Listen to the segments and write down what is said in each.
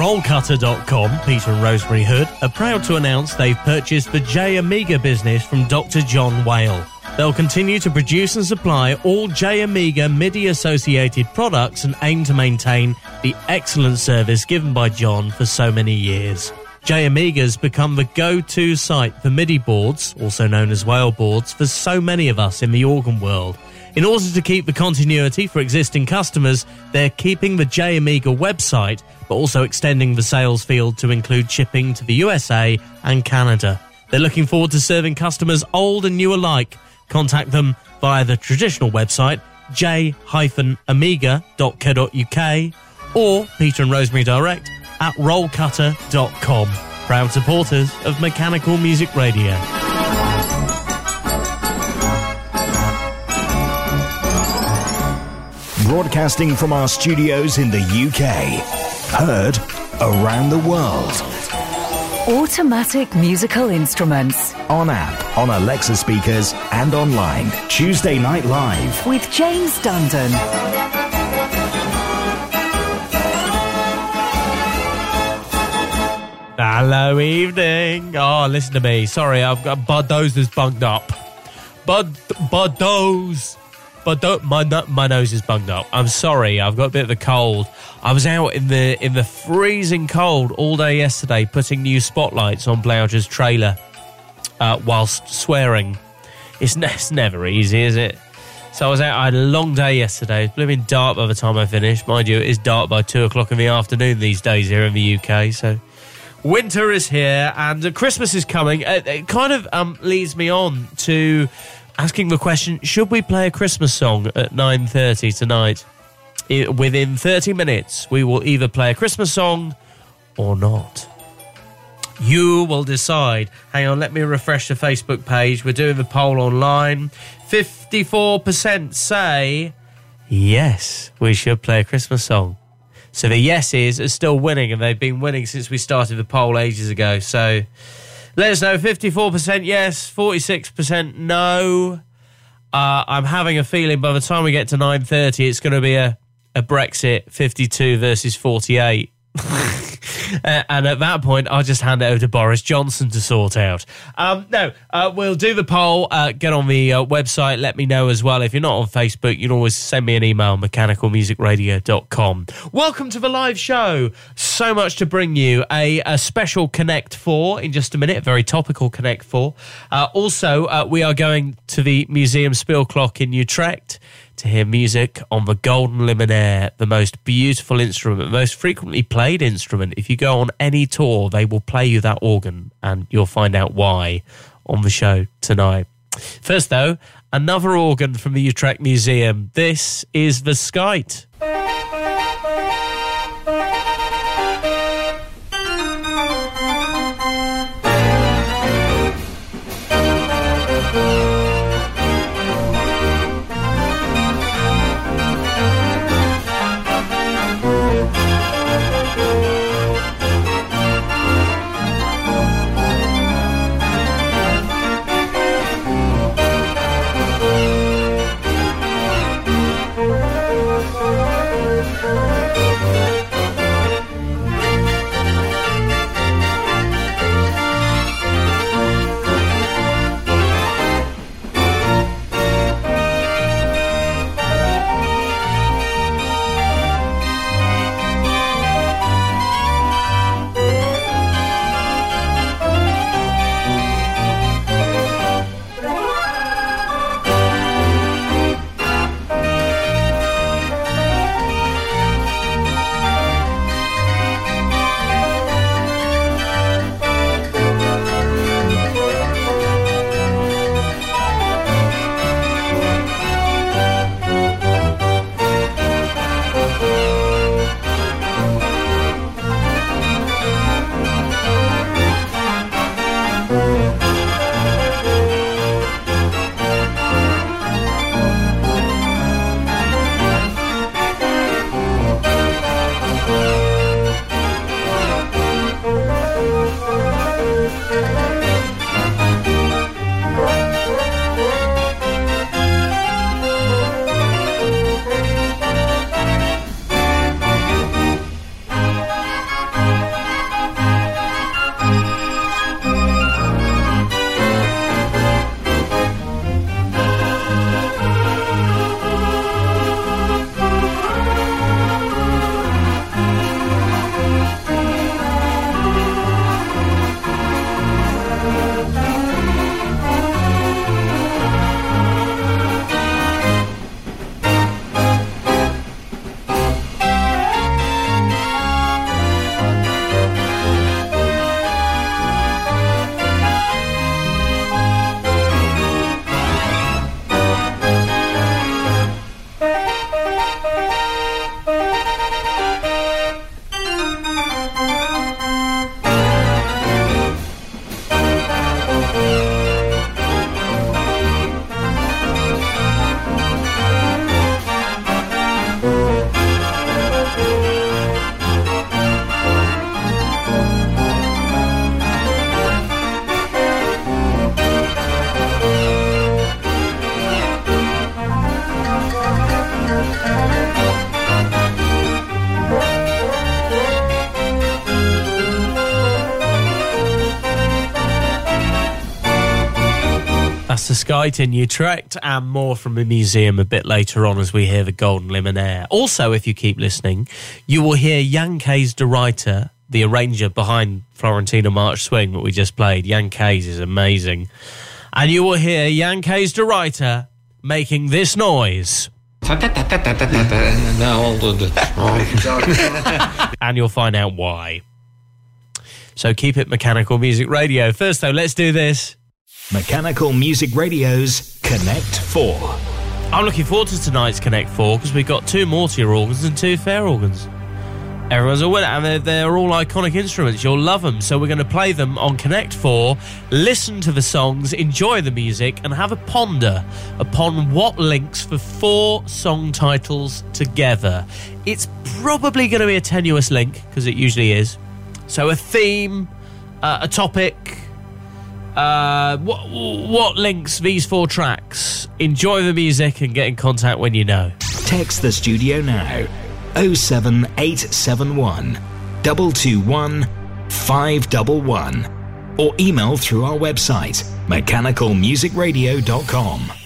Rollcutter.com, Peter and Rosemary Hood, are proud to announce they've purchased the J Amiga business from Dr. John Whale. They'll continue to produce and supply all J Amiga MIDI associated products and aim to maintain the excellent service given by John for so many years. J Amiga's become the go to site for MIDI boards, also known as Whale boards, for so many of us in the organ world. In order to keep the continuity for existing customers, they're keeping the J Amiga website, but also extending the sales field to include shipping to the USA and Canada. They're looking forward to serving customers old and new alike. Contact them via the traditional website j-amiga.co.uk or Peter and Rosemary Direct at rollcutter.com. Proud supporters of Mechanical Music Radio. Broadcasting from our studios in the UK. Heard around the world. Automatic musical instruments. On app, on Alexa speakers, and online. Tuesday Night Live. With James Dundon. Hello, evening. Oh, listen to me. Sorry, I've got Budose that's bunged up. Bud, Budose. But my my nose is bunged up. I'm sorry. I've got a bit of a cold. I was out in the in the freezing cold all day yesterday, putting new spotlights on Blauger's trailer, uh, whilst swearing. It's, it's never easy, is it? So I was out. I had a long day yesterday. It's blooming dark by the time I finished. Mind you, it is dark by two o'clock in the afternoon these days here in the UK. So winter is here and Christmas is coming. It, it kind of um, leads me on to asking the question: Should we play a Christmas song at nine thirty tonight? It, within thirty minutes, we will either play a Christmas song or not. You will decide. Hang on, let me refresh the Facebook page. We're doing the poll online. Fifty-four percent say yes, we should play a Christmas song. So the yeses are still winning, and they've been winning since we started the poll ages ago. So let us know 54% yes, 46% no. Uh, I'm having a feeling by the time we get to 9.30, it's going to be a, a Brexit 52 versus 48. Uh, and at that point, I'll just hand it over to Boris Johnson to sort out. Um, no, uh, we'll do the poll. Uh, get on the uh, website. Let me know as well. If you're not on Facebook, you can always send me an email, mechanicalmusicradio.com. Welcome to the live show. So much to bring you. A, a special Connect 4 in just a minute, very topical Connect 4. Uh, also, uh, we are going to the Museum Speelklok in Utrecht to hear music on the Golden Limonaire, the most beautiful instrument, most frequently played instrument. If you go on any tour, they will play you that organ, and you'll find out why on the show tonight. First, though, another organ from the Utrecht Museum. This is the Skite. Skite in Utrecht and more from the museum a bit later on as we hear the Golden Limonaire. Also, if you keep listening, you will hear Jan Kees de Ruyter, the arranger behind Florentina March Swing that we just played. Jan Kees is amazing. And you will hear Jan Kees de Ruyter making this noise. and you'll find out why. So keep it Mechanical Music Radio. First, though, let's do this. Mechanical Music Radio's Connect 4. I'm looking forward to tonight's Connect 4 because we've got two Mortier organs and two Fair organs. Everyone's a winner, and they're, they're all iconic instruments. You'll love them. So, we're going to play them on Connect 4, listen to the songs, enjoy the music, and have a ponder upon what links the four song titles together. It's probably going to be a tenuous link, because it usually is. So, a theme, uh, a topic, uh, what, what links these four tracks? Enjoy the music and get in contact when you know. Text the studio now 07871 221 511 or email through our website mechanicalmusicradio.com.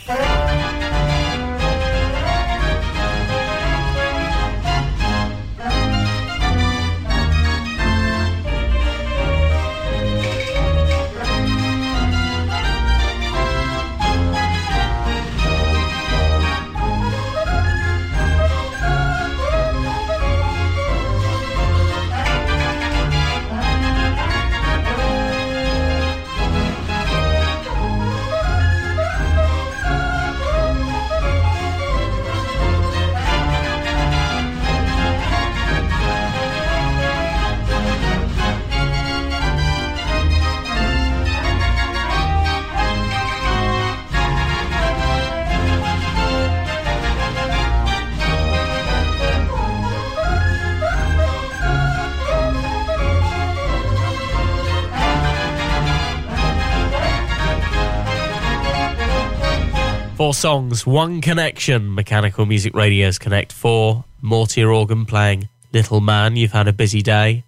Four songs, one connection. Mechanical Music Radio's Connect 4. Mortier organ playing Little Man, You've Had a Busy Day.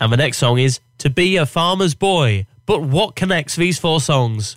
And the next song is To Be a Farmer's Boy. But what connects these four songs?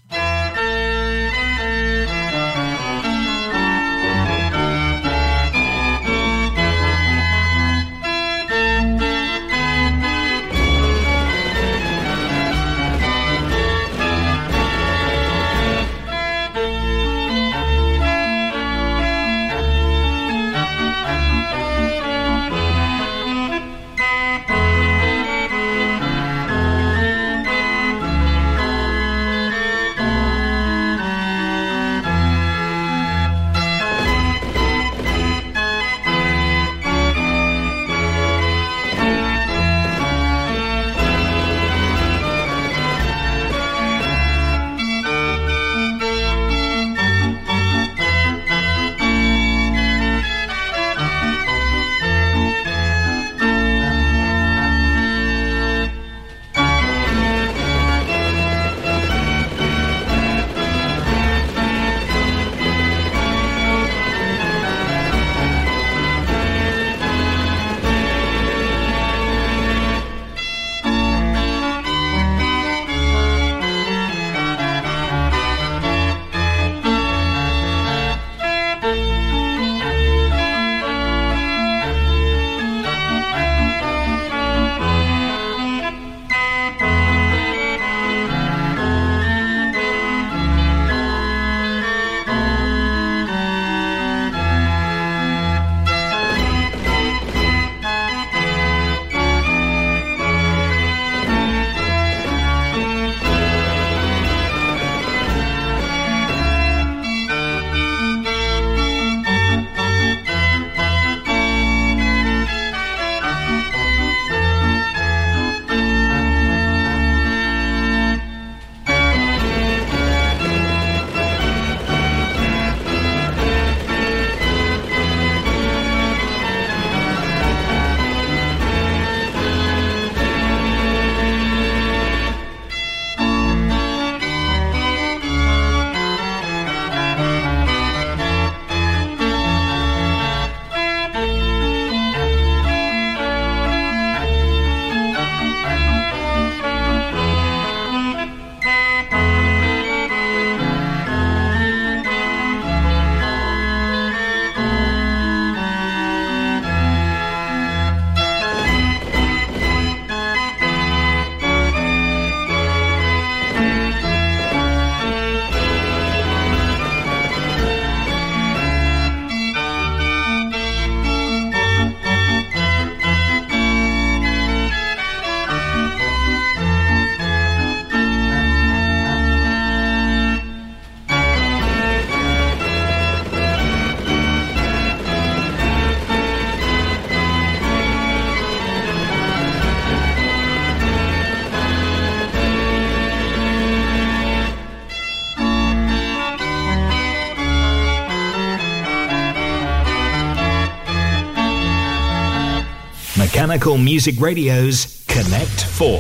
Mechanical Music Radio's Connect 4.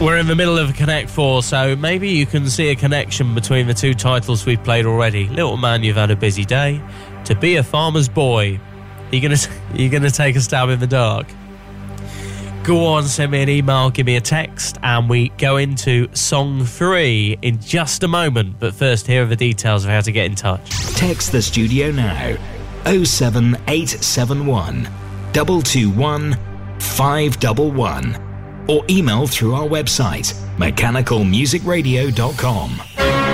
We're in the middle of Connect 4, so maybe you can see a connection between the two titles we've played already. Little Man, You've Had a Busy Day, To Be a Farmer's Boy. Are you gonna, are you gonna take a stab in the dark? Go on, send me an email, give me a text, and we go into song three in just a moment. But first, here are the details of how to get in touch. Text the studio now 07871 221 511 or email through our website mechanicalmusicradio.com.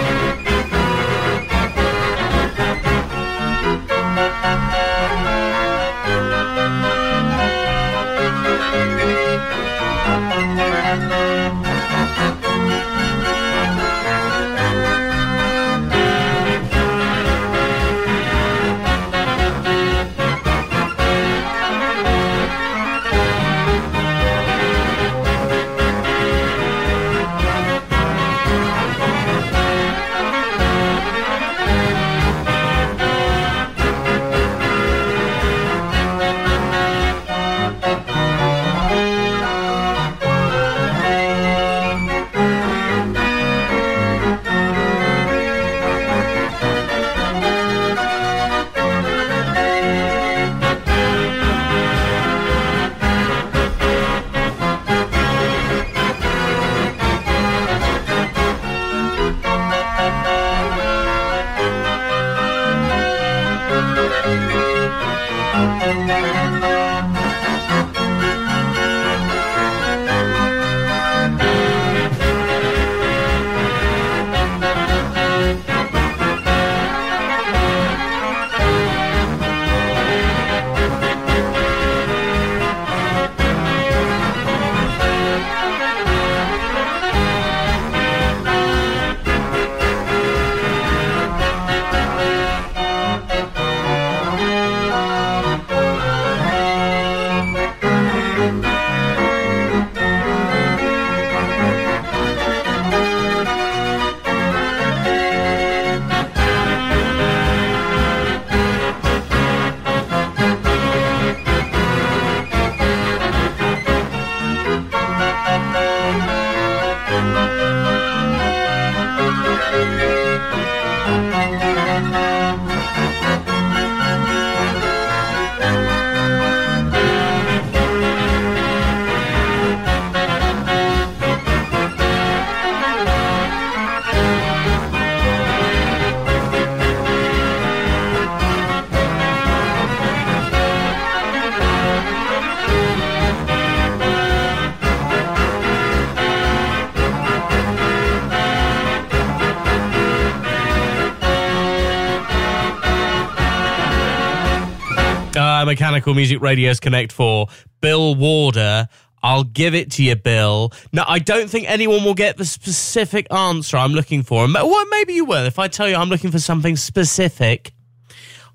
Music Radio's Connect 4, Bill Warder. I'll give it to you, Bill. Now, I don't think anyone will get the specific answer I'm looking for. Well, maybe you will. If I tell you I'm looking for something specific,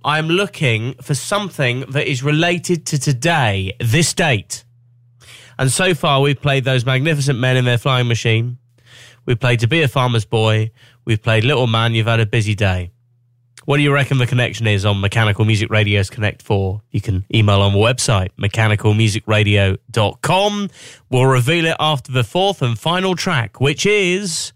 I'm looking for something that is related to today, this date. And so far, we've played those magnificent men in their flying machine. We've played To Be a Farmer's Boy. We've played Little Man, You've Had a Busy Day. What do you reckon the connection is on Mechanical Music Radio's Connect 4? You can email on the website, mechanicalmusicradio.com. We'll reveal it after the fourth and final track, which is.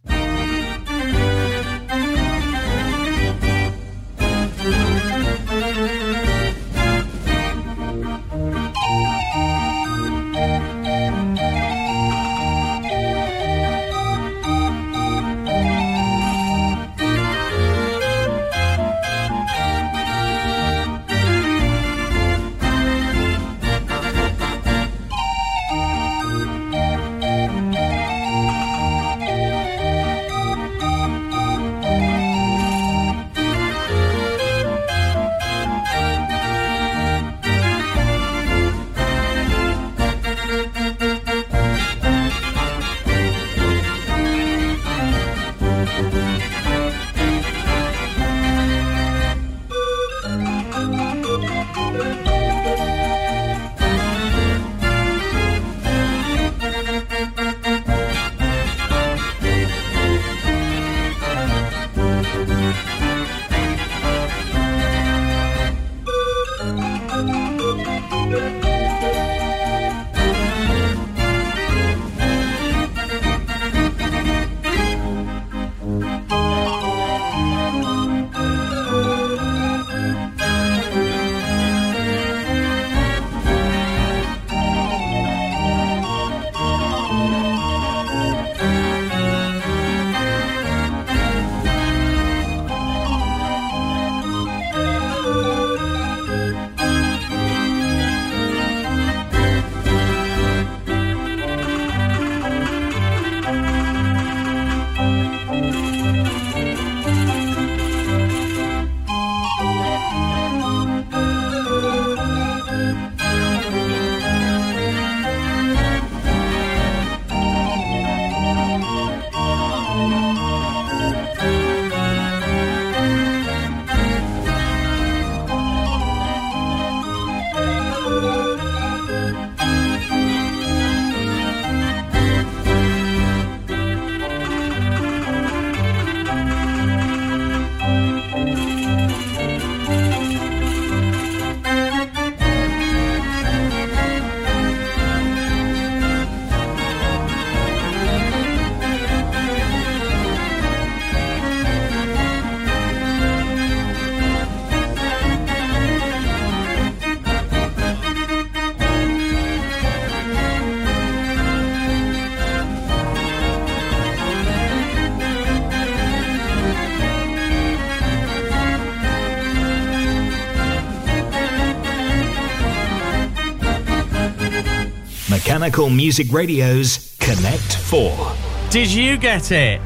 Mechanical Music Radio's Connect 4. Did you get it?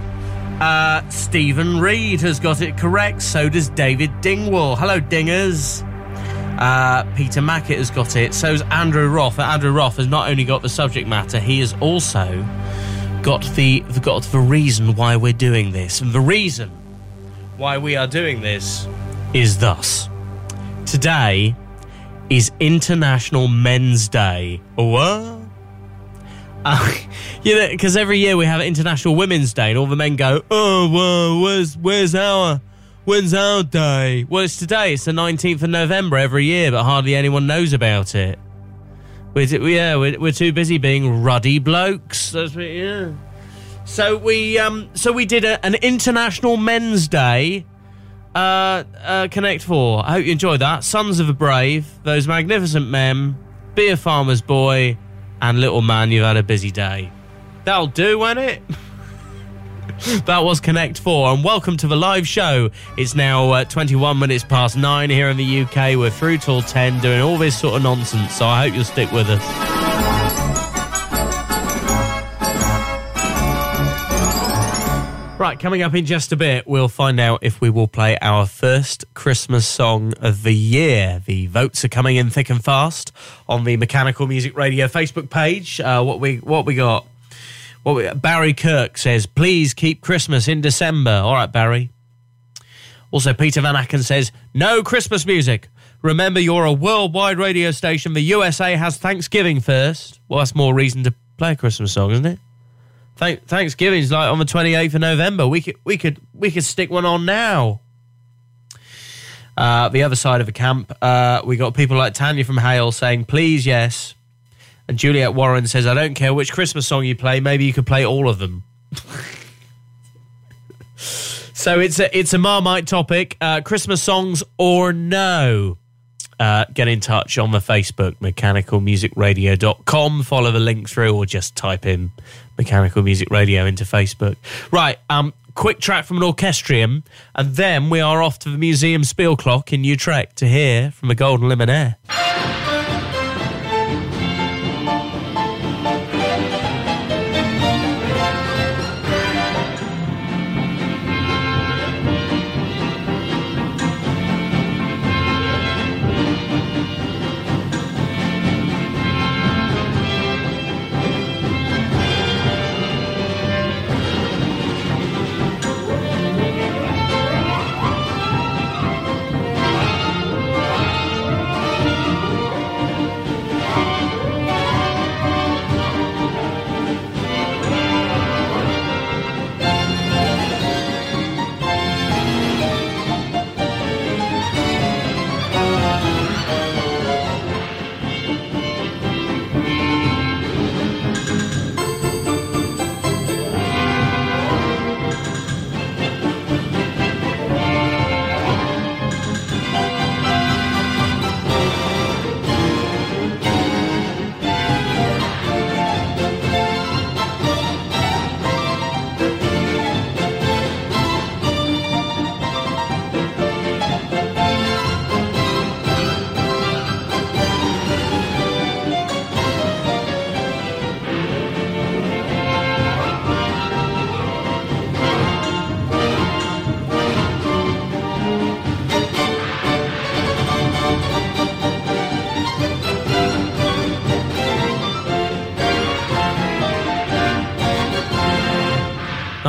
Uh, Stephen Reed has got it correct. So does David Dingwall. Hello, Dingers. Uh, Peter Mackett has got it. So So's Andrew Roth. Andrew Roth has not only got the subject matter, he has also got the got the reason why we're doing this. And the reason why we are doing this is thus. Today is International Men's Day. What? Uh, you know, because every year we have International Women's Day, and all the men go, "Oh, well, where's where's our when's our day?" Well, it's today. It's the nineteenth of November every year, but hardly anyone knows about it. We're, yeah, we're, we're too busy being ruddy blokes. That's what, yeah. So we um so we did a, an International Men's Day. Uh, uh, Connect Four. I hope you enjoyed that. Sons of the Brave, those magnificent men, Be a Farmer's Boy, and Little Man. You've had a busy day. That'll do, won't it? that was Connect 4, and welcome to the live show. It's now uh, 21 minutes past 9 here in the UK. We're through till 10 doing all this sort of nonsense, so I hope you'll stick with us. Right, coming up in just a bit, we'll find out if we will play our first Christmas song of the year. The votes are coming in thick and fast on the Mechanical Music Radio Facebook page. Uh, what we what we got? What we, Barry Kirk says, "Please keep Christmas in December." All right, Barry. Also, Peter Van Aken says, "No Christmas music. Remember, you're a worldwide radio station. The USA has Thanksgiving first. Well, that's more reason to play a Christmas song, isn't it? Thank, Thanksgiving's like on the 28th of November. We could we could we could stick one on now. Uh, the other side of the camp, uh, we got people like Tanya from Hale saying, "Please, yes." And Juliet Warren says, "I don't care which Christmas song you play. Maybe you could play all of them." so it's a it's a Marmite topic: uh, Christmas songs or no. Uh, get in touch on the Facebook, mechanicalmusicradio.com. Follow the link through or just type in Mechanical Music Radio into Facebook. Right, um, quick track from an orchestrium, and then we are off to the Museum Speelklok in Utrecht to hear from the Golden Limonaire.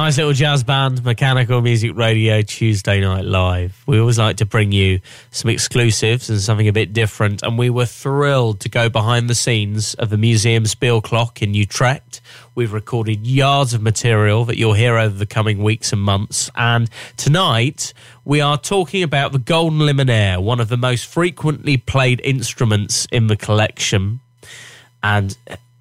Nice little jazz band, Mechanical Music Radio, Tuesday Night Live. We always like to bring you some exclusives and something a bit different. And we were thrilled to go behind the scenes of the Museum Speelklok in Utrecht. We've recorded yards of material that you'll hear over the coming weeks and months. And tonight, we are talking about the Golden Limonaire, one of the most frequently played instruments in the collection. And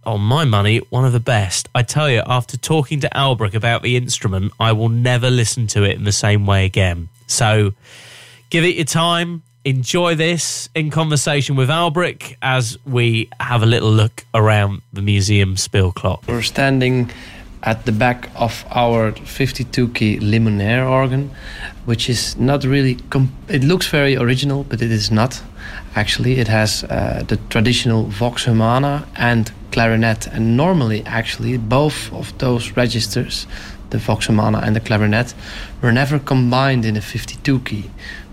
on my money, one of the best. I tell you, after talking to Albrecht about the instrument, I will never listen to it in the same way again. So give it your time. Enjoy this in conversation with Albrecht as we have a little look around the museum Speelklok. We're standing at the back of our 52 key Limonaire organ, which is not really. Com- it looks very original, but it is not. Actually, it has uh, the traditional Vox Humana and clarinet. And normally, actually, both of those registers, the Vox Humana and the clarinet, were never combined in a 52 key.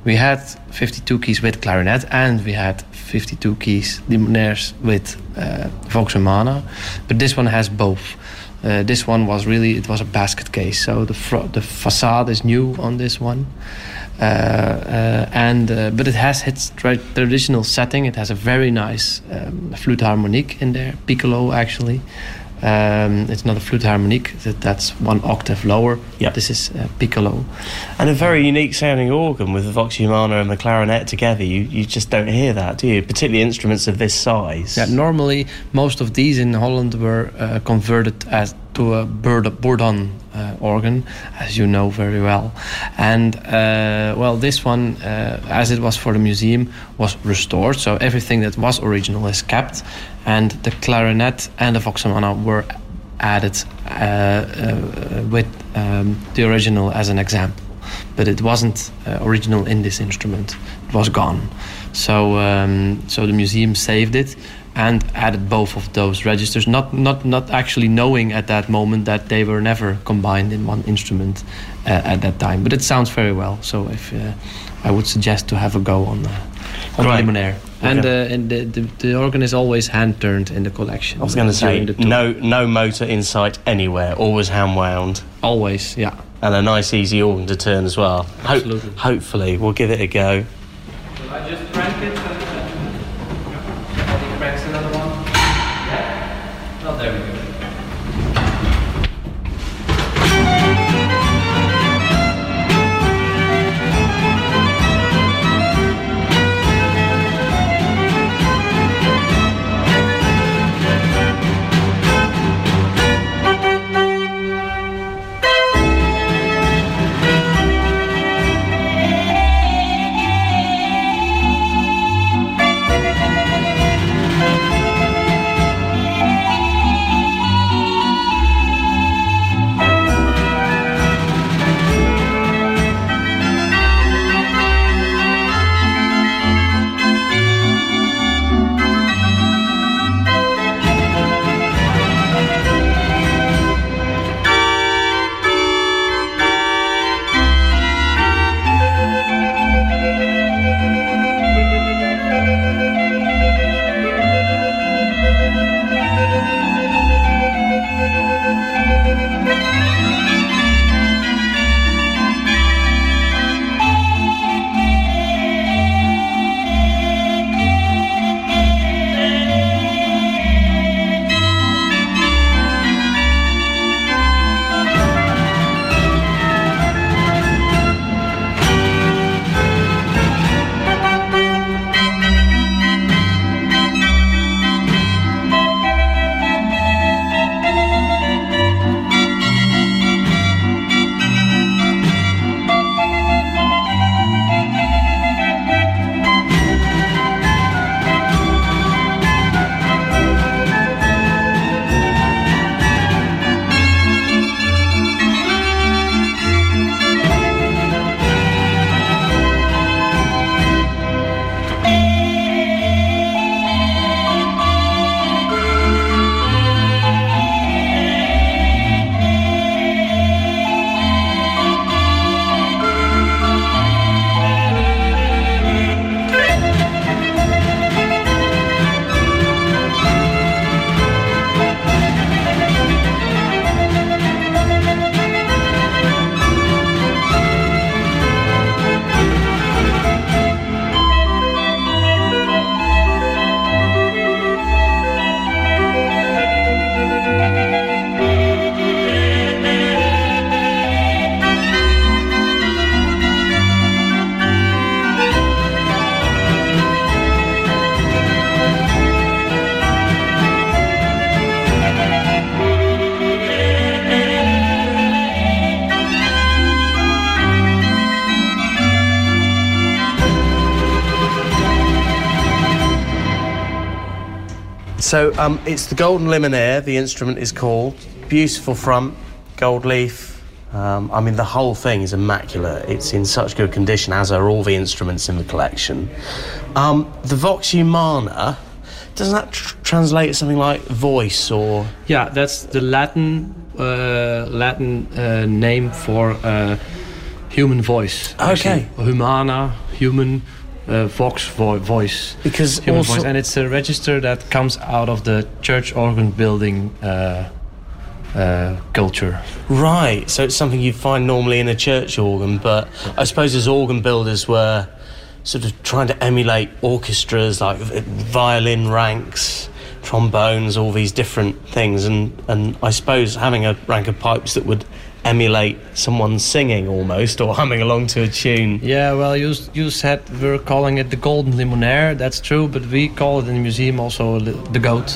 We had 52 keys with clarinet and we had 52 keys limonaires with uh, Vox Humana, but this one has both. Uh, this one was really it was a basket case, so the fro- the facade is new on this one, and uh, but it has its tra- traditional setting. It has a very nice um, flute harmonique in there, piccolo actually. Um, it's not a flute harmonique. That, that's one octave lower. Yep. This is uh, piccolo. And a very unique sounding organ with the Vox Humana and the clarinet together. You, you just don't hear that, do you? Particularly instruments of this size. Yeah, normally most of these in Holland were uh, converted as to a Bourd- Bourdon uh, organ, as you know very well. And uh, well, this one, uh, as it was for the museum, was restored. So everything that was original is kept, and the clarinet and the Vox Humana were added uh, uh, with um, the original as an example. But it wasn't uh, original in this instrument; it was gone. So, um, so the museum saved it and added both of those registers, not not not actually knowing at that moment that they were never combined in one instrument uh, at that time. But it sounds very well. So, if uh, I would suggest to have a go on uh, on Great. the Limonaire. And, Okay. uh, and the, the, the organ is always hand turned in the collection. I was going to say, during the tour. no, no motor in sight anywhere, always hand wound. always, yeah. And a nice, easy organ to turn as well. Ho- hopefully, we'll give it a go. So um, it's the Golden Limonaire, the instrument is called. Beautiful front, gold leaf. Um, I mean, the whole thing is immaculate. It's in such good condition, as are all the instruments in the collection. Um, the Vox Humana, doesn't that tr- translate to something like voice or Yeah, that's the Latin uh, Latin uh, name for uh, human voice. Okay. actually. Humana, human, uh, vox vo- voice. because Human also voice, and it's a register that comes out of the church organ building uh, uh, culture. right? So it's something you find normally in a church organ, but I suppose as organ builders were sort of trying to emulate orchestras like violin ranks. Trombones, all these different things, and, and I suppose having a rank of pipes that would emulate someone singing almost or humming along to a tune. Yeah, well, you you said we're calling it the golden limonaire. That's true, but we call it in the museum also the goat.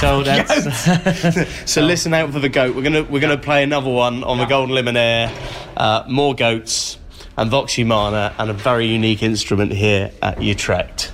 So that's So listen out for the goat. We're gonna we're gonna play another one on the Golden Limonaire. Uh, more goats and Vox Humana and a very unique instrument here at Utrecht.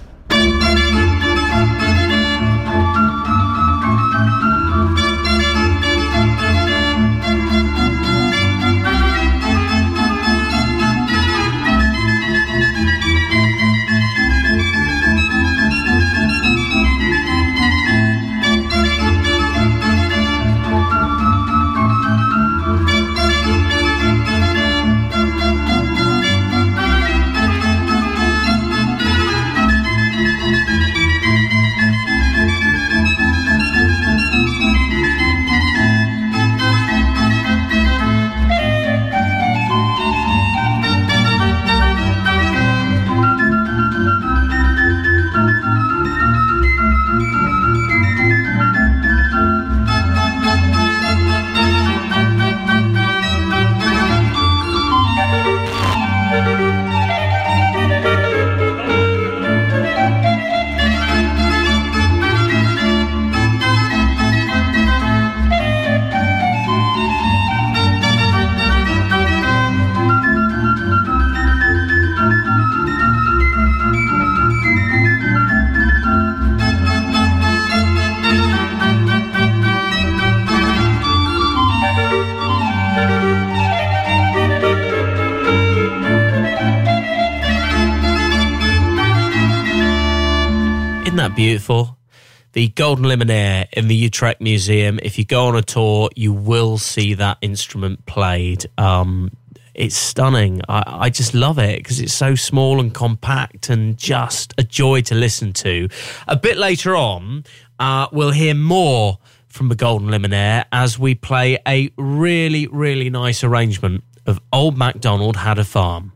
The Golden Limonaire in the Utrecht Museum. If you go on a tour, you will see that instrument played. Um, it's stunning. I, I just love it because it's so small and compact and just a joy to listen to. A bit later on, uh, we'll hear more from the Golden Limonaire as we play a really, really nice arrangement of Old MacDonald Had a Farm.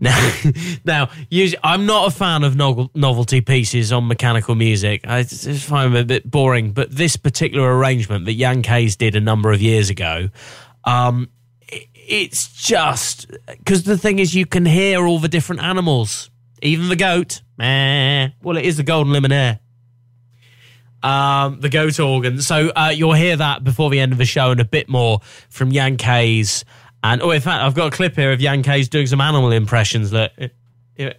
Now, now, I'm not a fan of novel, novelty pieces on mechanical music. I just find them a bit boring. But this particular arrangement that Jan Kees did a number of years ago, um, it's just because the thing is, you can hear all the different animals, even the goat. Well, it is the golden limonaire. Um, the goat organ. So uh, you'll hear that before the end of the show and a bit more from Jan Kees. And oh, in fact, I've got a clip here of Jan Kees doing some animal impressions. Look, yeah,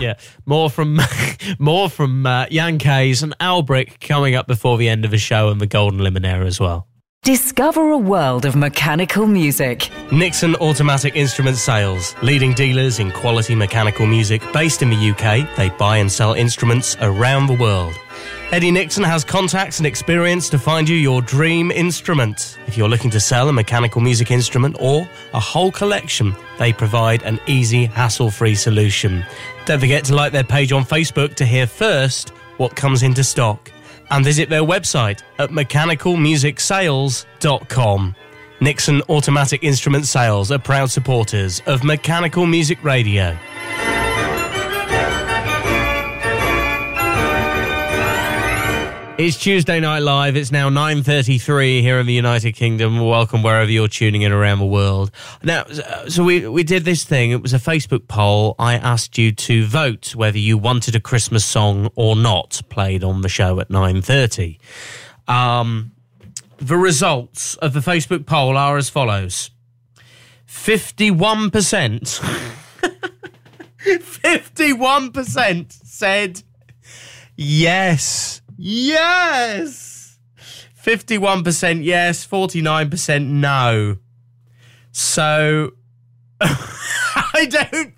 yeah. more from more from uh, Jan Kees and Albrick coming up before the end of the show and the Golden Limonaire as well. Discover a world of mechanical music. Nixon Automatic Instrument Sales, leading dealers in quality mechanical music based in the UK. They buy and sell instruments around the world. Eddie Nixon has contacts and experience to find you your dream instrument. If you're looking to sell a mechanical music instrument or a whole collection, they provide an easy, hassle free solution. Don't forget to like their page on Facebook to hear first what comes into stock and visit their website at mechanicalmusicsales.com. Nixon Automatic Instrument Sales are proud supporters of Mechanical Music Radio. It's Tuesday Night Live. It's now 9.33 here in the United Kingdom. Welcome wherever you're tuning in around the world. Now, so we, we did this thing. It was a Facebook poll. I asked you to vote whether you wanted a Christmas song or not played on the show at 9.30. Um, the results of the Facebook poll are as follows. 51%... 51% said yes. Yes. 51% yes, 49% no. So I don't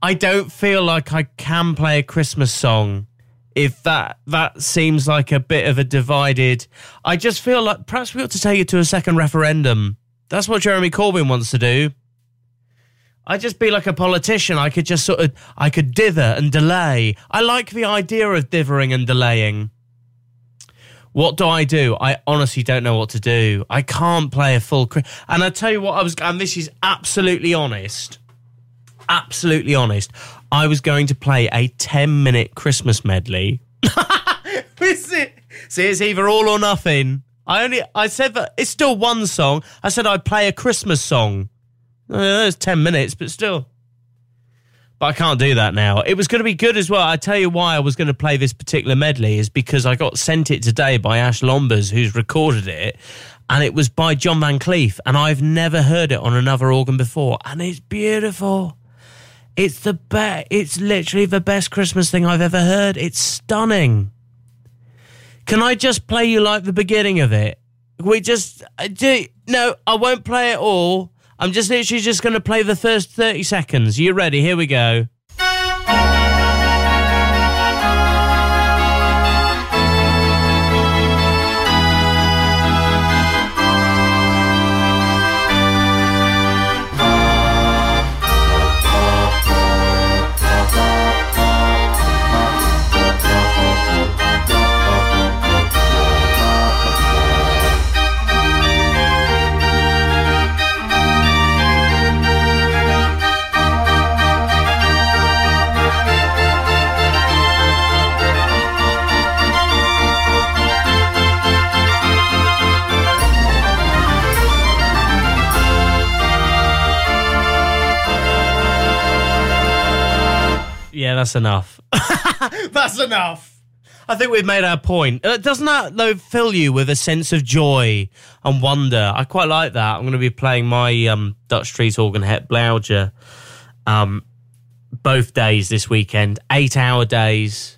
I don't feel like I can play a Christmas song if that that seems like a bit of a divided. I just feel like perhaps we ought to take it to a second referendum. That's what Jeremy Corbyn wants to do. I'd just be like a politician. I could just sort of, I could dither and delay. I like the idea of dithering and delaying. What do I do? I honestly don't know what to do. I can't play a full. And I tell you what, I was, and this is absolutely honest, absolutely honest. I was going to play a 10 minute Christmas medley. is it? See, it's either all or nothing. I only, I said that it's still one song. I said I'd play a Christmas song. Uh, it's 10 minutes, but still. But I can't do that now. It was going to be good as well. I tell you why I was going to play this particular medley is because I got sent it today by Ash Lombers, who's recorded it, and it was by John Van Cleef, and I've never heard it on another organ before, and it's beautiful. It's the best. It's literally the best Christmas thing I've ever heard. It's stunning. Can I just play you like the beginning of it? We just uh, do. No, I won't play it all. I'm just literally just going to play the first 30 seconds. You ready? Here we go. That's enough. that's enough. I think we've made our point. Uh, doesn't that though fill you with a sense of joy and wonder? I quite like that. I'm going to be playing my um, Dutch Street organ Het Blauwtje um, both days this weekend. Eight hour days.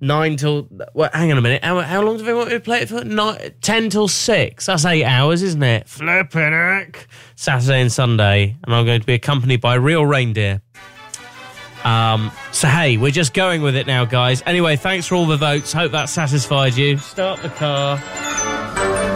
Nine till. Well, hang on a minute. How, how long do they want me to play it for? Nine, ten till six. That's eight hours, isn't it? Flipping heck. Saturday and Sunday. And I'm going to be accompanied by real reindeer. Um, so, hey, we're just going with it now, guys. Anyway, thanks for all the votes. Hope that satisfied you. Start the car.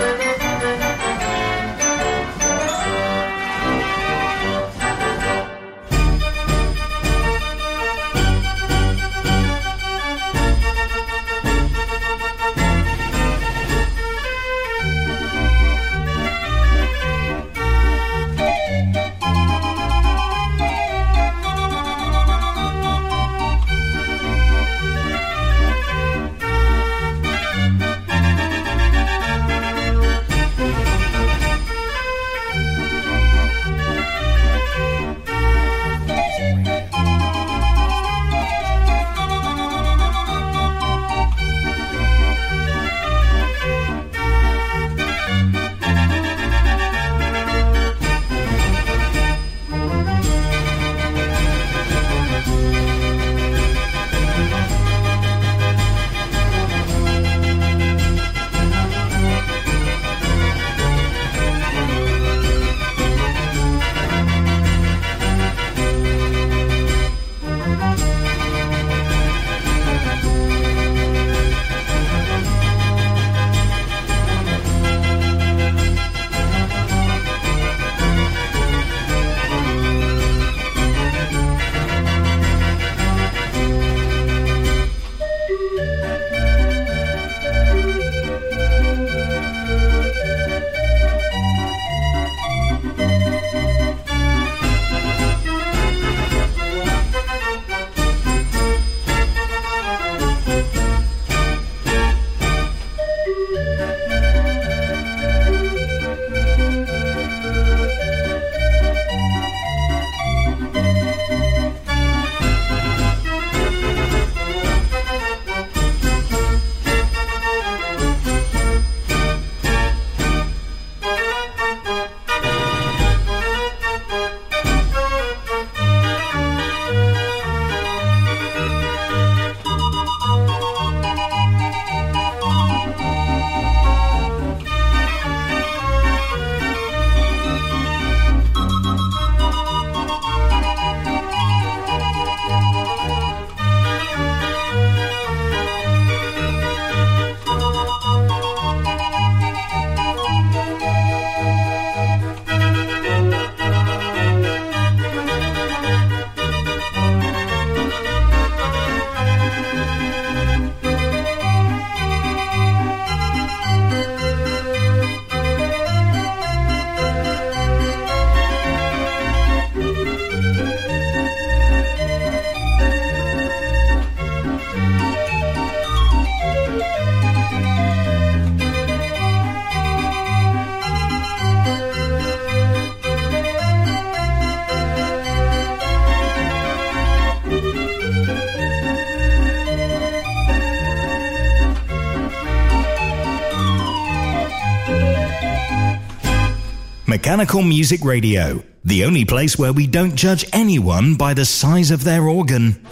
Mechanical Music Radio, the only place where we don't judge anyone by the size of their organ.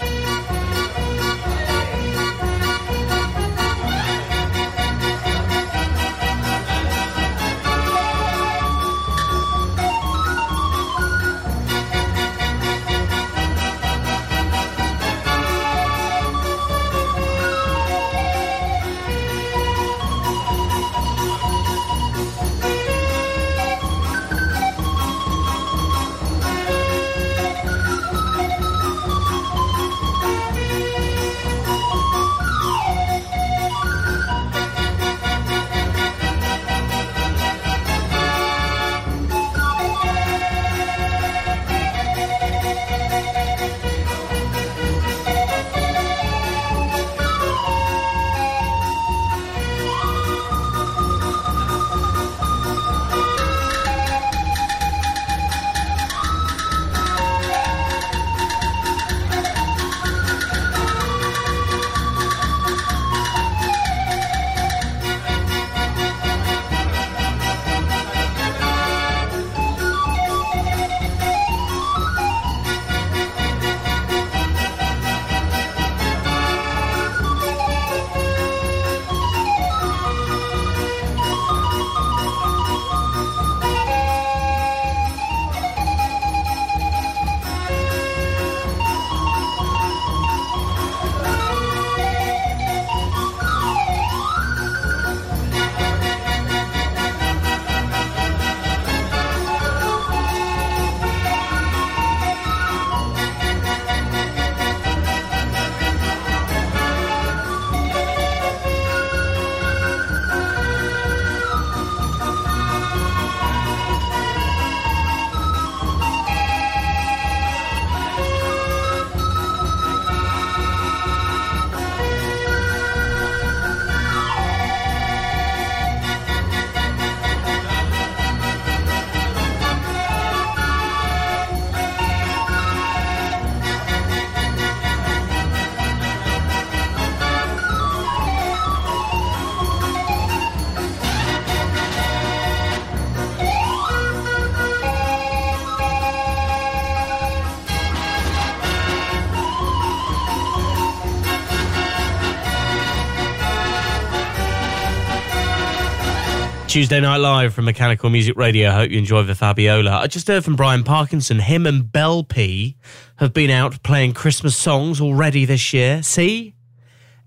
Tuesday Night Live from Mechanical Music Radio. Hope you enjoy the Fabiola. I just heard from Brian Parkinson. Him and Bel P have been out playing Christmas songs already this year. See?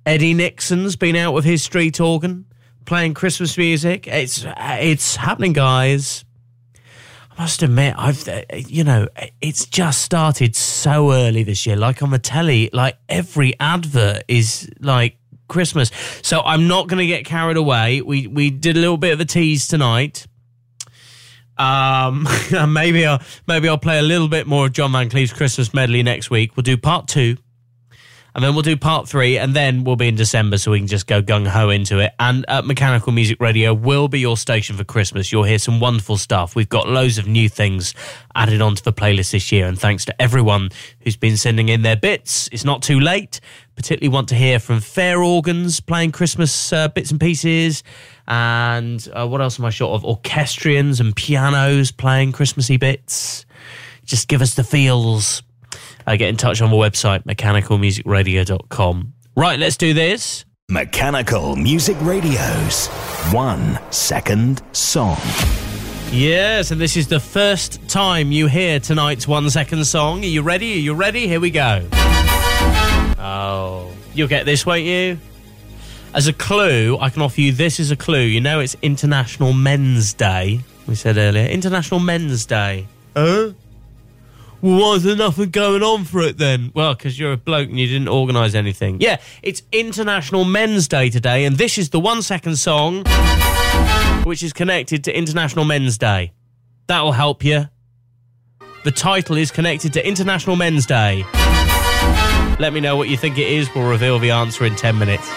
Eddie Nixon's been out with his street organ playing Christmas music. It's it's happening, guys. I must admit, I've you know, it's just started so early this year. Like on the telly, like every advert is like Christmas. So I'm not going to get carried away. We we did a little bit of a tease tonight. Um, maybe I'll maybe I'll play a little bit more of John Van Cleef's Christmas medley next week. We'll do part two and then we'll do part three, and then we'll be in December, so we can just go gung ho into it. And uh, Mechanical Music Radio will be your station for Christmas. You'll hear some wonderful stuff. We've got loads of new things added onto the playlist this year, and thanks to everyone who's been sending in their bits. It's not too late. Particularly want to hear from Fair Organs playing Christmas uh, bits and pieces, and uh, what else am I short of? Orchestrions and pianos playing Christmassy bits. Just give us the feels uh, get in touch on the website, mechanicalmusicradio.com. Right, let's do this. Mechanical Music Radio's one second song. Yes, and this is the first time you hear tonight's one second song. Are you ready? Are you ready? Here we go. Oh, you'll get this, won't you? As a clue, I can offer you this as a clue. You know, it's International Men's Day. We said earlier, International Men's Day. Huh? Well, why is there nothing going on for it then? Well, because you're a bloke and you didn't organise anything. Yeah, it's International Men's Day today, and this is the one second song which is connected to International Men's Day. That'll help you. The title is connected to International Men's Day. Let me know what you think it is. We'll reveal the answer in 10 minutes.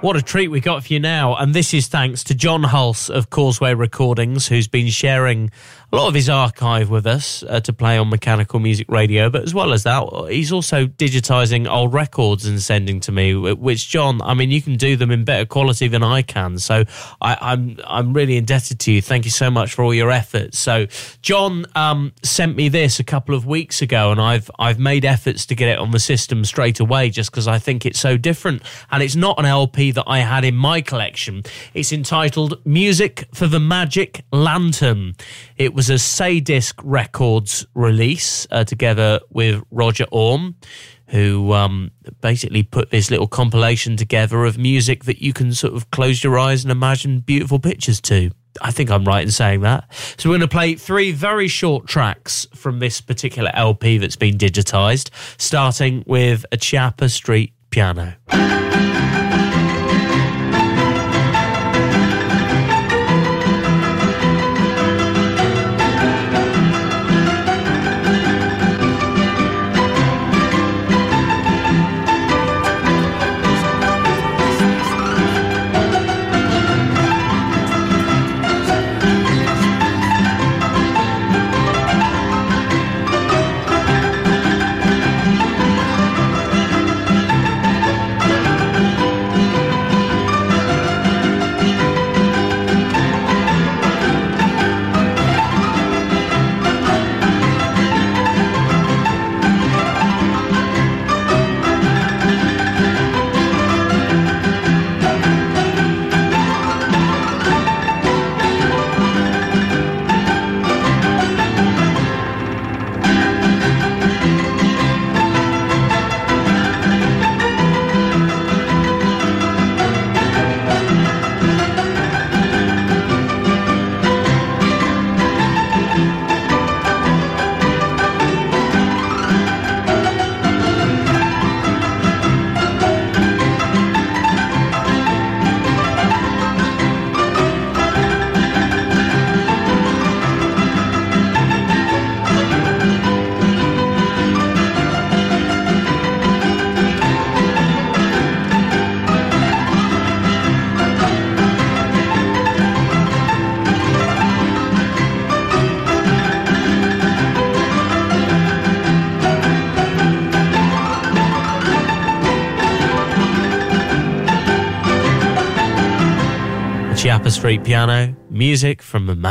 What a treat we got for you now. And this is thanks to John Hulse of Causeway Recordings, who's been sharing a lot of his archive with us uh, to play on mechanical music radio. But as well as that, he's also digitizing old records and sending to me. Which John, I mean, you can do them in better quality than I can. So I, am I'm, I'm really indebted to you. Thank you so much for all your efforts. So John um, sent me this a couple of weeks ago, and I've I've made efforts to get it on the system straight away, just because I think it's so different. And it's not an LP that I had in my collection. It's entitled "Music for the Magic Lantern." It was a Saydisc Records release uh, together with Roger Orme, who um, basically put this little compilation together of music that you can sort of close your eyes and imagine beautiful pictures to. I think I'm right in saying that. So we're going to play three very short tracks from this particular LP that's been digitized, starting with a Chiappa Street piano.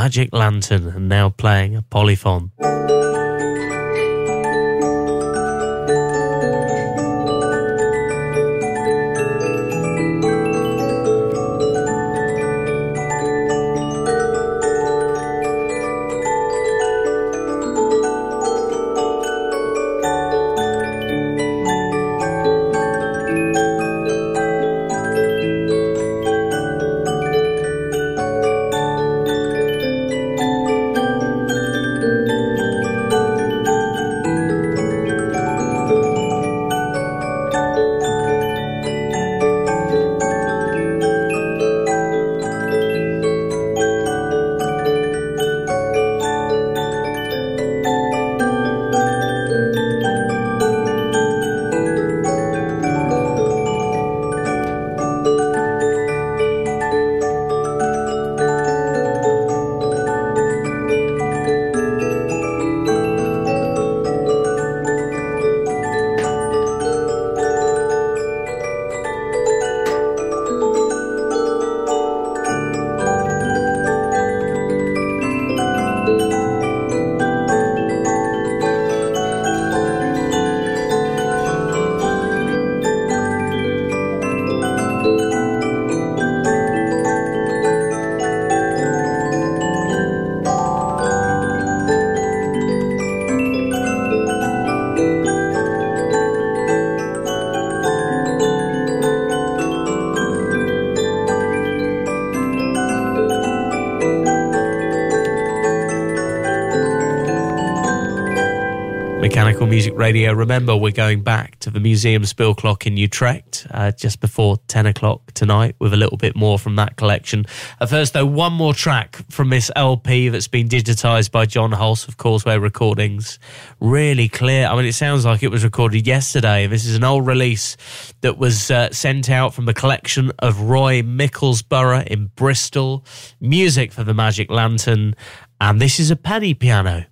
Magic Lantern, and now playing a polyphon. Music Radio. Remember, we're going back to the Museum Speelklok in Utrecht uh, just before 10 o'clock tonight with a little bit more from that collection. At first, though, one more track from this LP that's been digitised by John Hulse of Causeway Recordings. Really clear. I mean, it sounds like it was recorded yesterday. This is an old release that was uh, sent out from the collection of Roy Mickleburgh in Bristol. Music for the Magic Lantern. And this is a penny piano.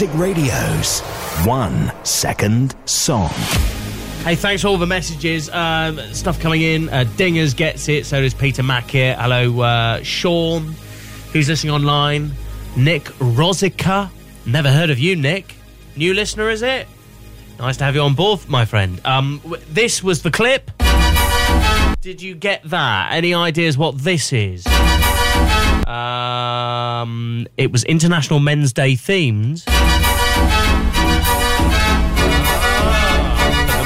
Music Radio's one second song. Hey, thanks for all the messages. Um, stuff coming in. Uh, Dingers gets it. So does Peter Mack here. Hello, uh, Sean, who's listening online. Nick Rosica. Never heard of you, Nick. New listener, is it? Nice to have you on board, my friend. Um, w- this was the clip. Did you get that? Any ideas what this is? Um, it was International Men's Day themed. The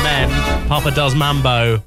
men, Papa does Mambo.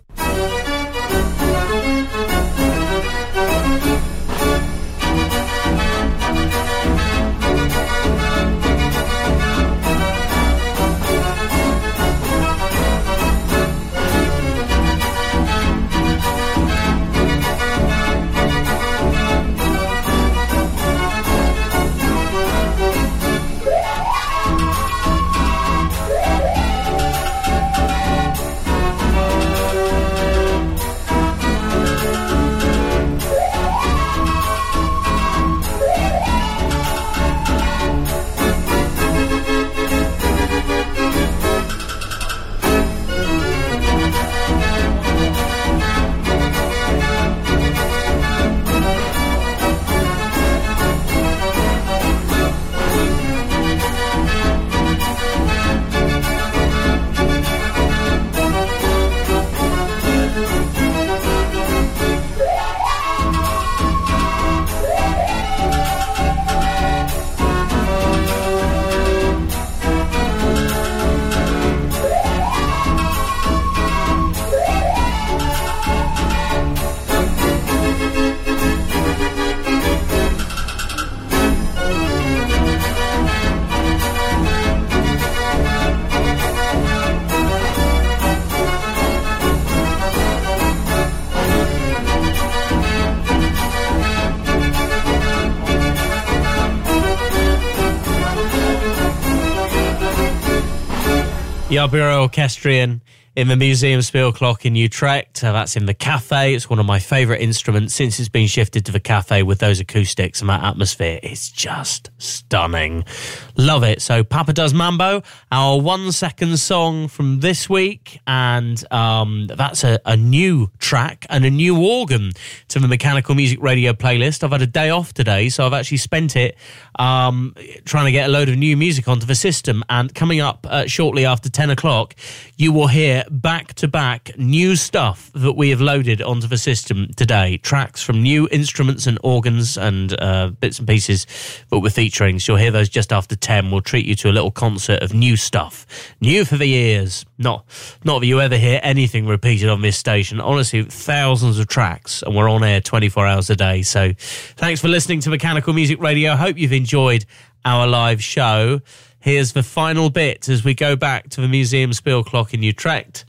Arburo Orchestrion in the Museum Speelklok in Utrecht. Uh, that's in the cafe. It's one of my favourite instruments since it's been shifted to the cafe with those acoustics and that atmosphere. It's just stunning. Love it. So Papa Does Mambo, our one second song from this week. And um, that's a, a new track and a new organ to the Mechanical Music Radio playlist. I've had a day off today, so I've actually spent it um, trying to get a load of new music onto the system. And coming up uh, shortly after 10 o'clock, you will hear back to back new stuff that we have loaded onto the system today. Tracks from new instruments and organs and uh, bits and pieces that we're featuring. So you'll hear those just after 10. We'll treat you to a little concert of new stuff. New for the ears. Not, not that you ever hear anything repeated on this station. Honestly, thousands of tracks, and we're on air 24 hours a day. So thanks for listening to Mechanical Music Radio. Hope you've enjoyed our live show. Here's the final bit as we go back to the Museum Speelklok in Utrecht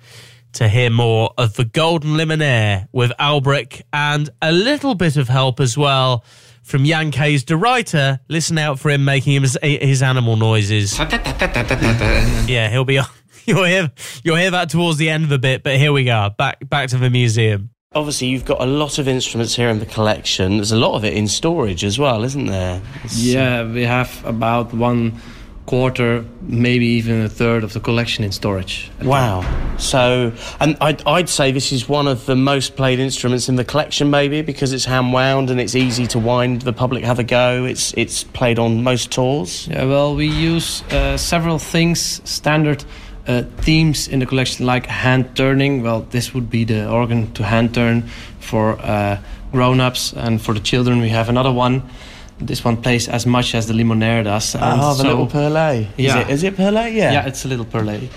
to hear more of the Golden Limonaire with Albrecht and a little bit of help as well from Jan Kees de writer. Listen out for him making his, his animal noises. yeah, he'll be. You'll hear you'll hear that towards the end of the bit, but here we go. Back back to the museum. Obviously, you've got a lot of instruments here in the collection. There's a lot of it in storage as well, isn't there? It's- Yeah, we have about one quarter, maybe even a third of the collection in storage. Wow. So, and I'd, I'd say this is one of the most played instruments in the collection, maybe because it's hand wound and it's easy to wind. The public have a go. It's it's played on most tours. Yeah, well, we use uh, several things, standard uh, themes in the collection, like hand turning. Well, this would be the organ to hand turn for uh, grown ups, and for the children, we have another one. This one plays as much as the Limonaire does. and Oh, the so- little perlet. Is it, is it perlet? Yeah. Yeah, it's a little perlet.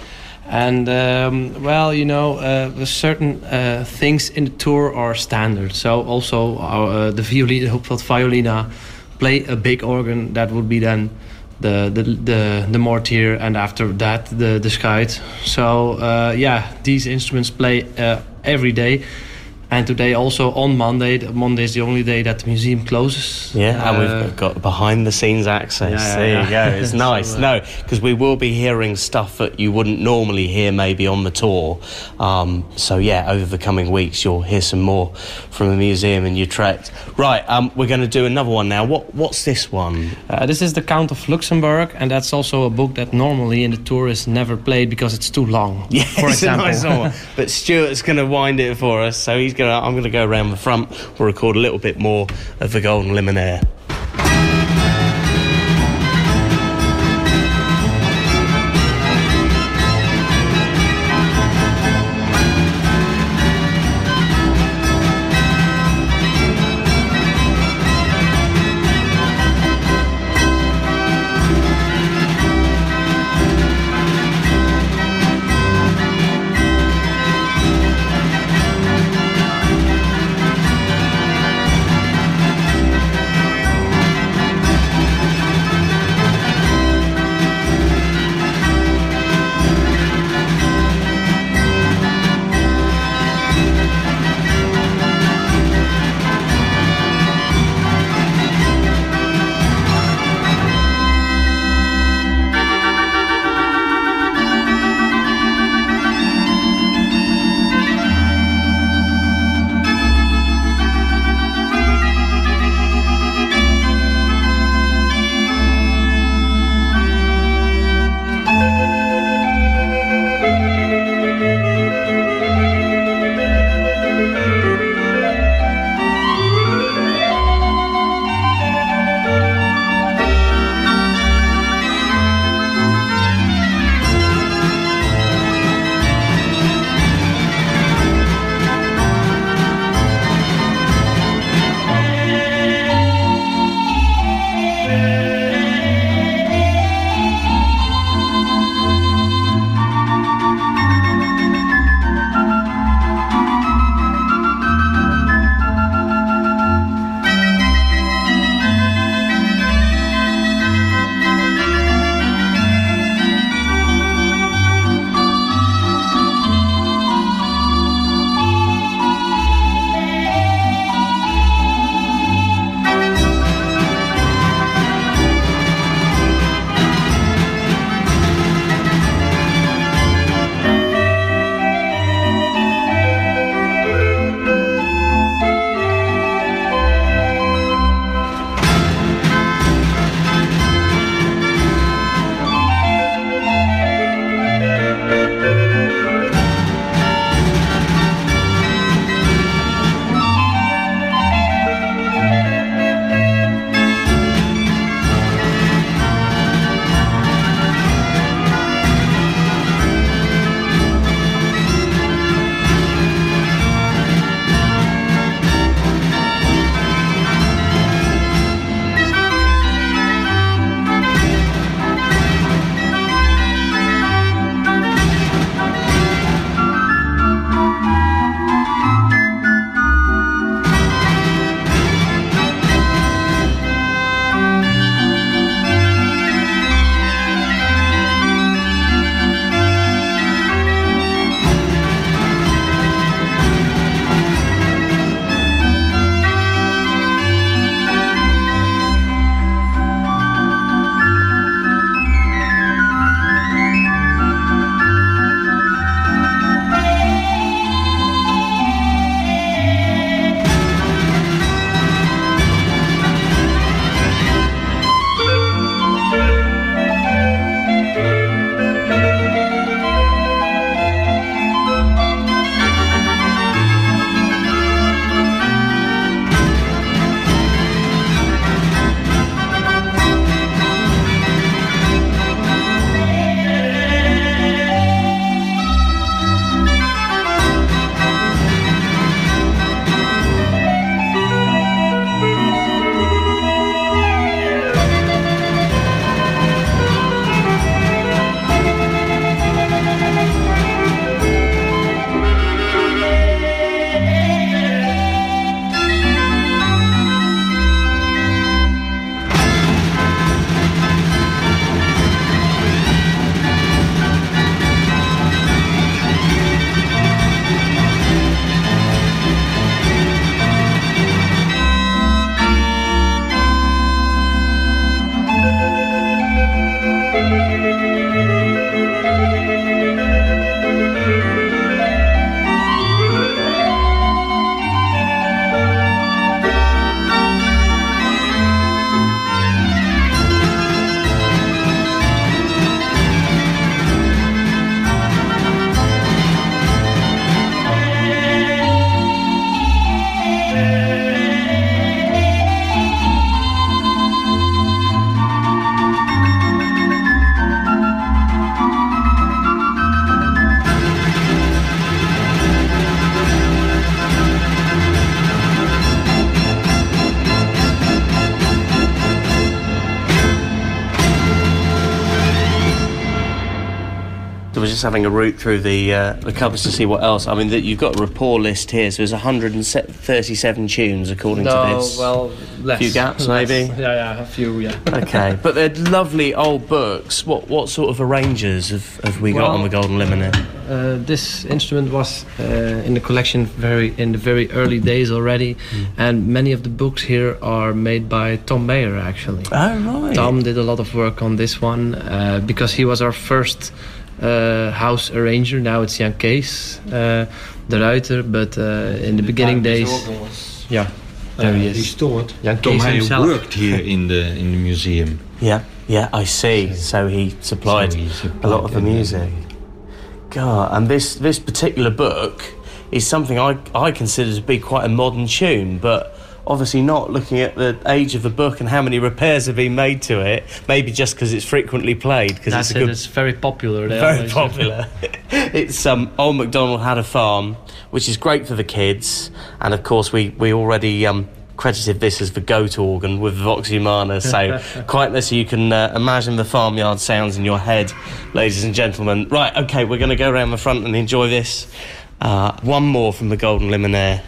And um, well, you know, uh, certain uh, things in the tour are standard. So also our, uh, the violin, the Hupfeld Violina, play a big organ. That would be then the the the, the mortier, and after that the the skite. So uh, yeah, these instruments play uh, every day. And today also on Monday. Monday is the only day that the museum closes. Yeah, and Uh, we've got behind the scenes access. yeah, there yeah. you go. It's So, nice. uh, no, because we will be hearing stuff that you wouldn't normally hear maybe on the tour. Um, so, yeah, over the coming weeks, you'll hear some more from the museum in Utrecht. Right, um, we're going to do another one now. What What's this one? Uh, this is the Count of Luxembourg, and that's also a book that normally in the tour is never played because it's too long. Yeah, for it's a example. nice one. But Stuart's going to wind it for us, so he's to. I'm going to go around the front. We'll record a little bit more of the Golden Limonaire. Just having a route through the uh, the cupboards to see what else. I mean, that you've got a rapport list here, so there's 137 tunes according to No, this. well, less. Few gaps, less. maybe? Yeah, yeah, a few, yeah. Okay, but they're lovely old books. What what sort of arrangers have, have we got Well, on the Golden Limonaire? Uh, this instrument was uh, in the collection very in the very early days already, Hmm. and many of the books here are made by Tom Mayer actually. Oh right. Tom did a lot of work on this one uh, because he was our first house arranger. Now it's Jan Kees, uh, de Ruiter, but uh, in the beginning days, yeah, there he is. restored. Jan Tom Kees Heyer himself. worked here in the in the museum. Yeah, yeah, I see. So he supplied, So he a lot of the and, music. God, and this this particular book is something I I consider to be quite a modern tune, but obviously not looking at the age of the book and how many repairs have been made to it. Maybe just because it's frequently played because it's it. It's very popular. Very always- popular. it's um, Old MacDonald had a farm, which is great for the kids, and of course we we already um, credited this as the goat organ with Vox Humana. So quite so you can uh, imagine the farmyard sounds in your head, ladies and gentlemen. Right, okay, we're going to go around the front and enjoy this. Uh, one more from the Golden Limonaire.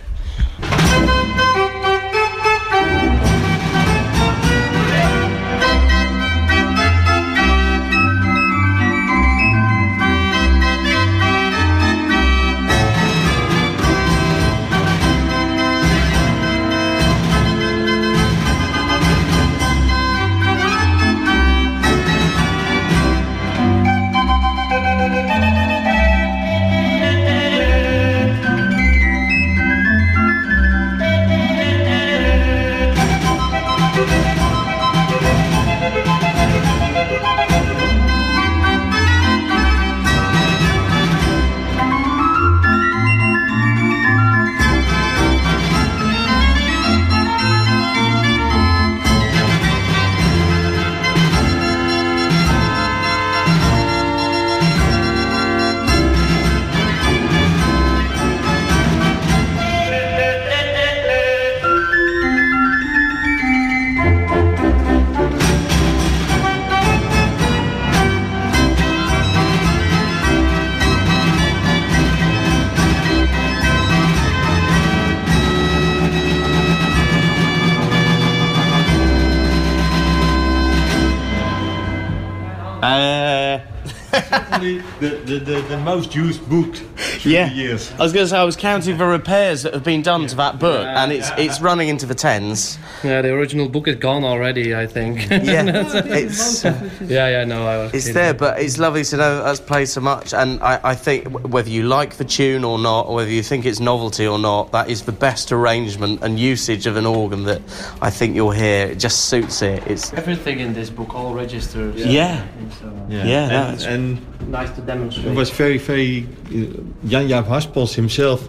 The, the, the, most used book through yeah, the years. I was going to say I was counting the repairs that have been done to that book, and it's it's running into the tens. Yeah, the original book is gone already. I think. Yeah, it's. uh, yeah, yeah, no, I was. It's kidding. there, but it's lovely to know that that's played so much. And I, I think whether you like the tune or not, or whether you think it's novelty or not, that is the best arrangement and usage of an organ that I think you'll hear. It just suits it. It's Everything in this book, all registers. Yeah. And so, Yeah, Yeah, and, and nice to demonstrate. it was very, very. Uh, Jan Jaap Haspels himself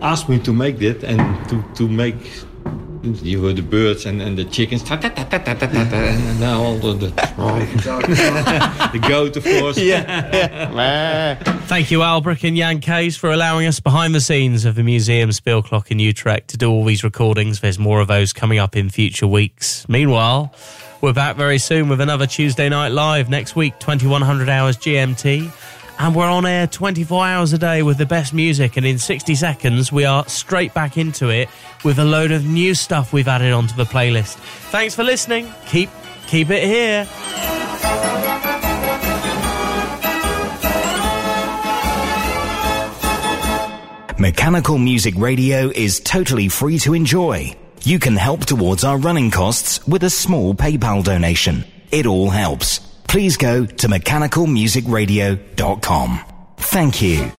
asked me to make that and to, to make you heard the birds and, and the chickens ta, ta, ta, ta, ta, ta, ta, and now all the the, the goat of course. Yeah. thank you Albrecht and Jan Kees for allowing us behind the scenes of the museum Speelklok in Utrecht to do all these recordings. There's more of those coming up in future weeks. Meanwhile we're back very soon with another Tuesday Night Live next week 2100 hours GMT and we're on air 24 hours a day with the best music. And in 60 seconds, we are straight back into it with a load of new stuff we've added onto the playlist. Thanks for listening. Keep keep it here. Mechanical Music Radio is totally free to enjoy. You can help towards our running costs with a small PayPal donation. It all helps. Please go to mechanicalmusicradio.com. Thank you.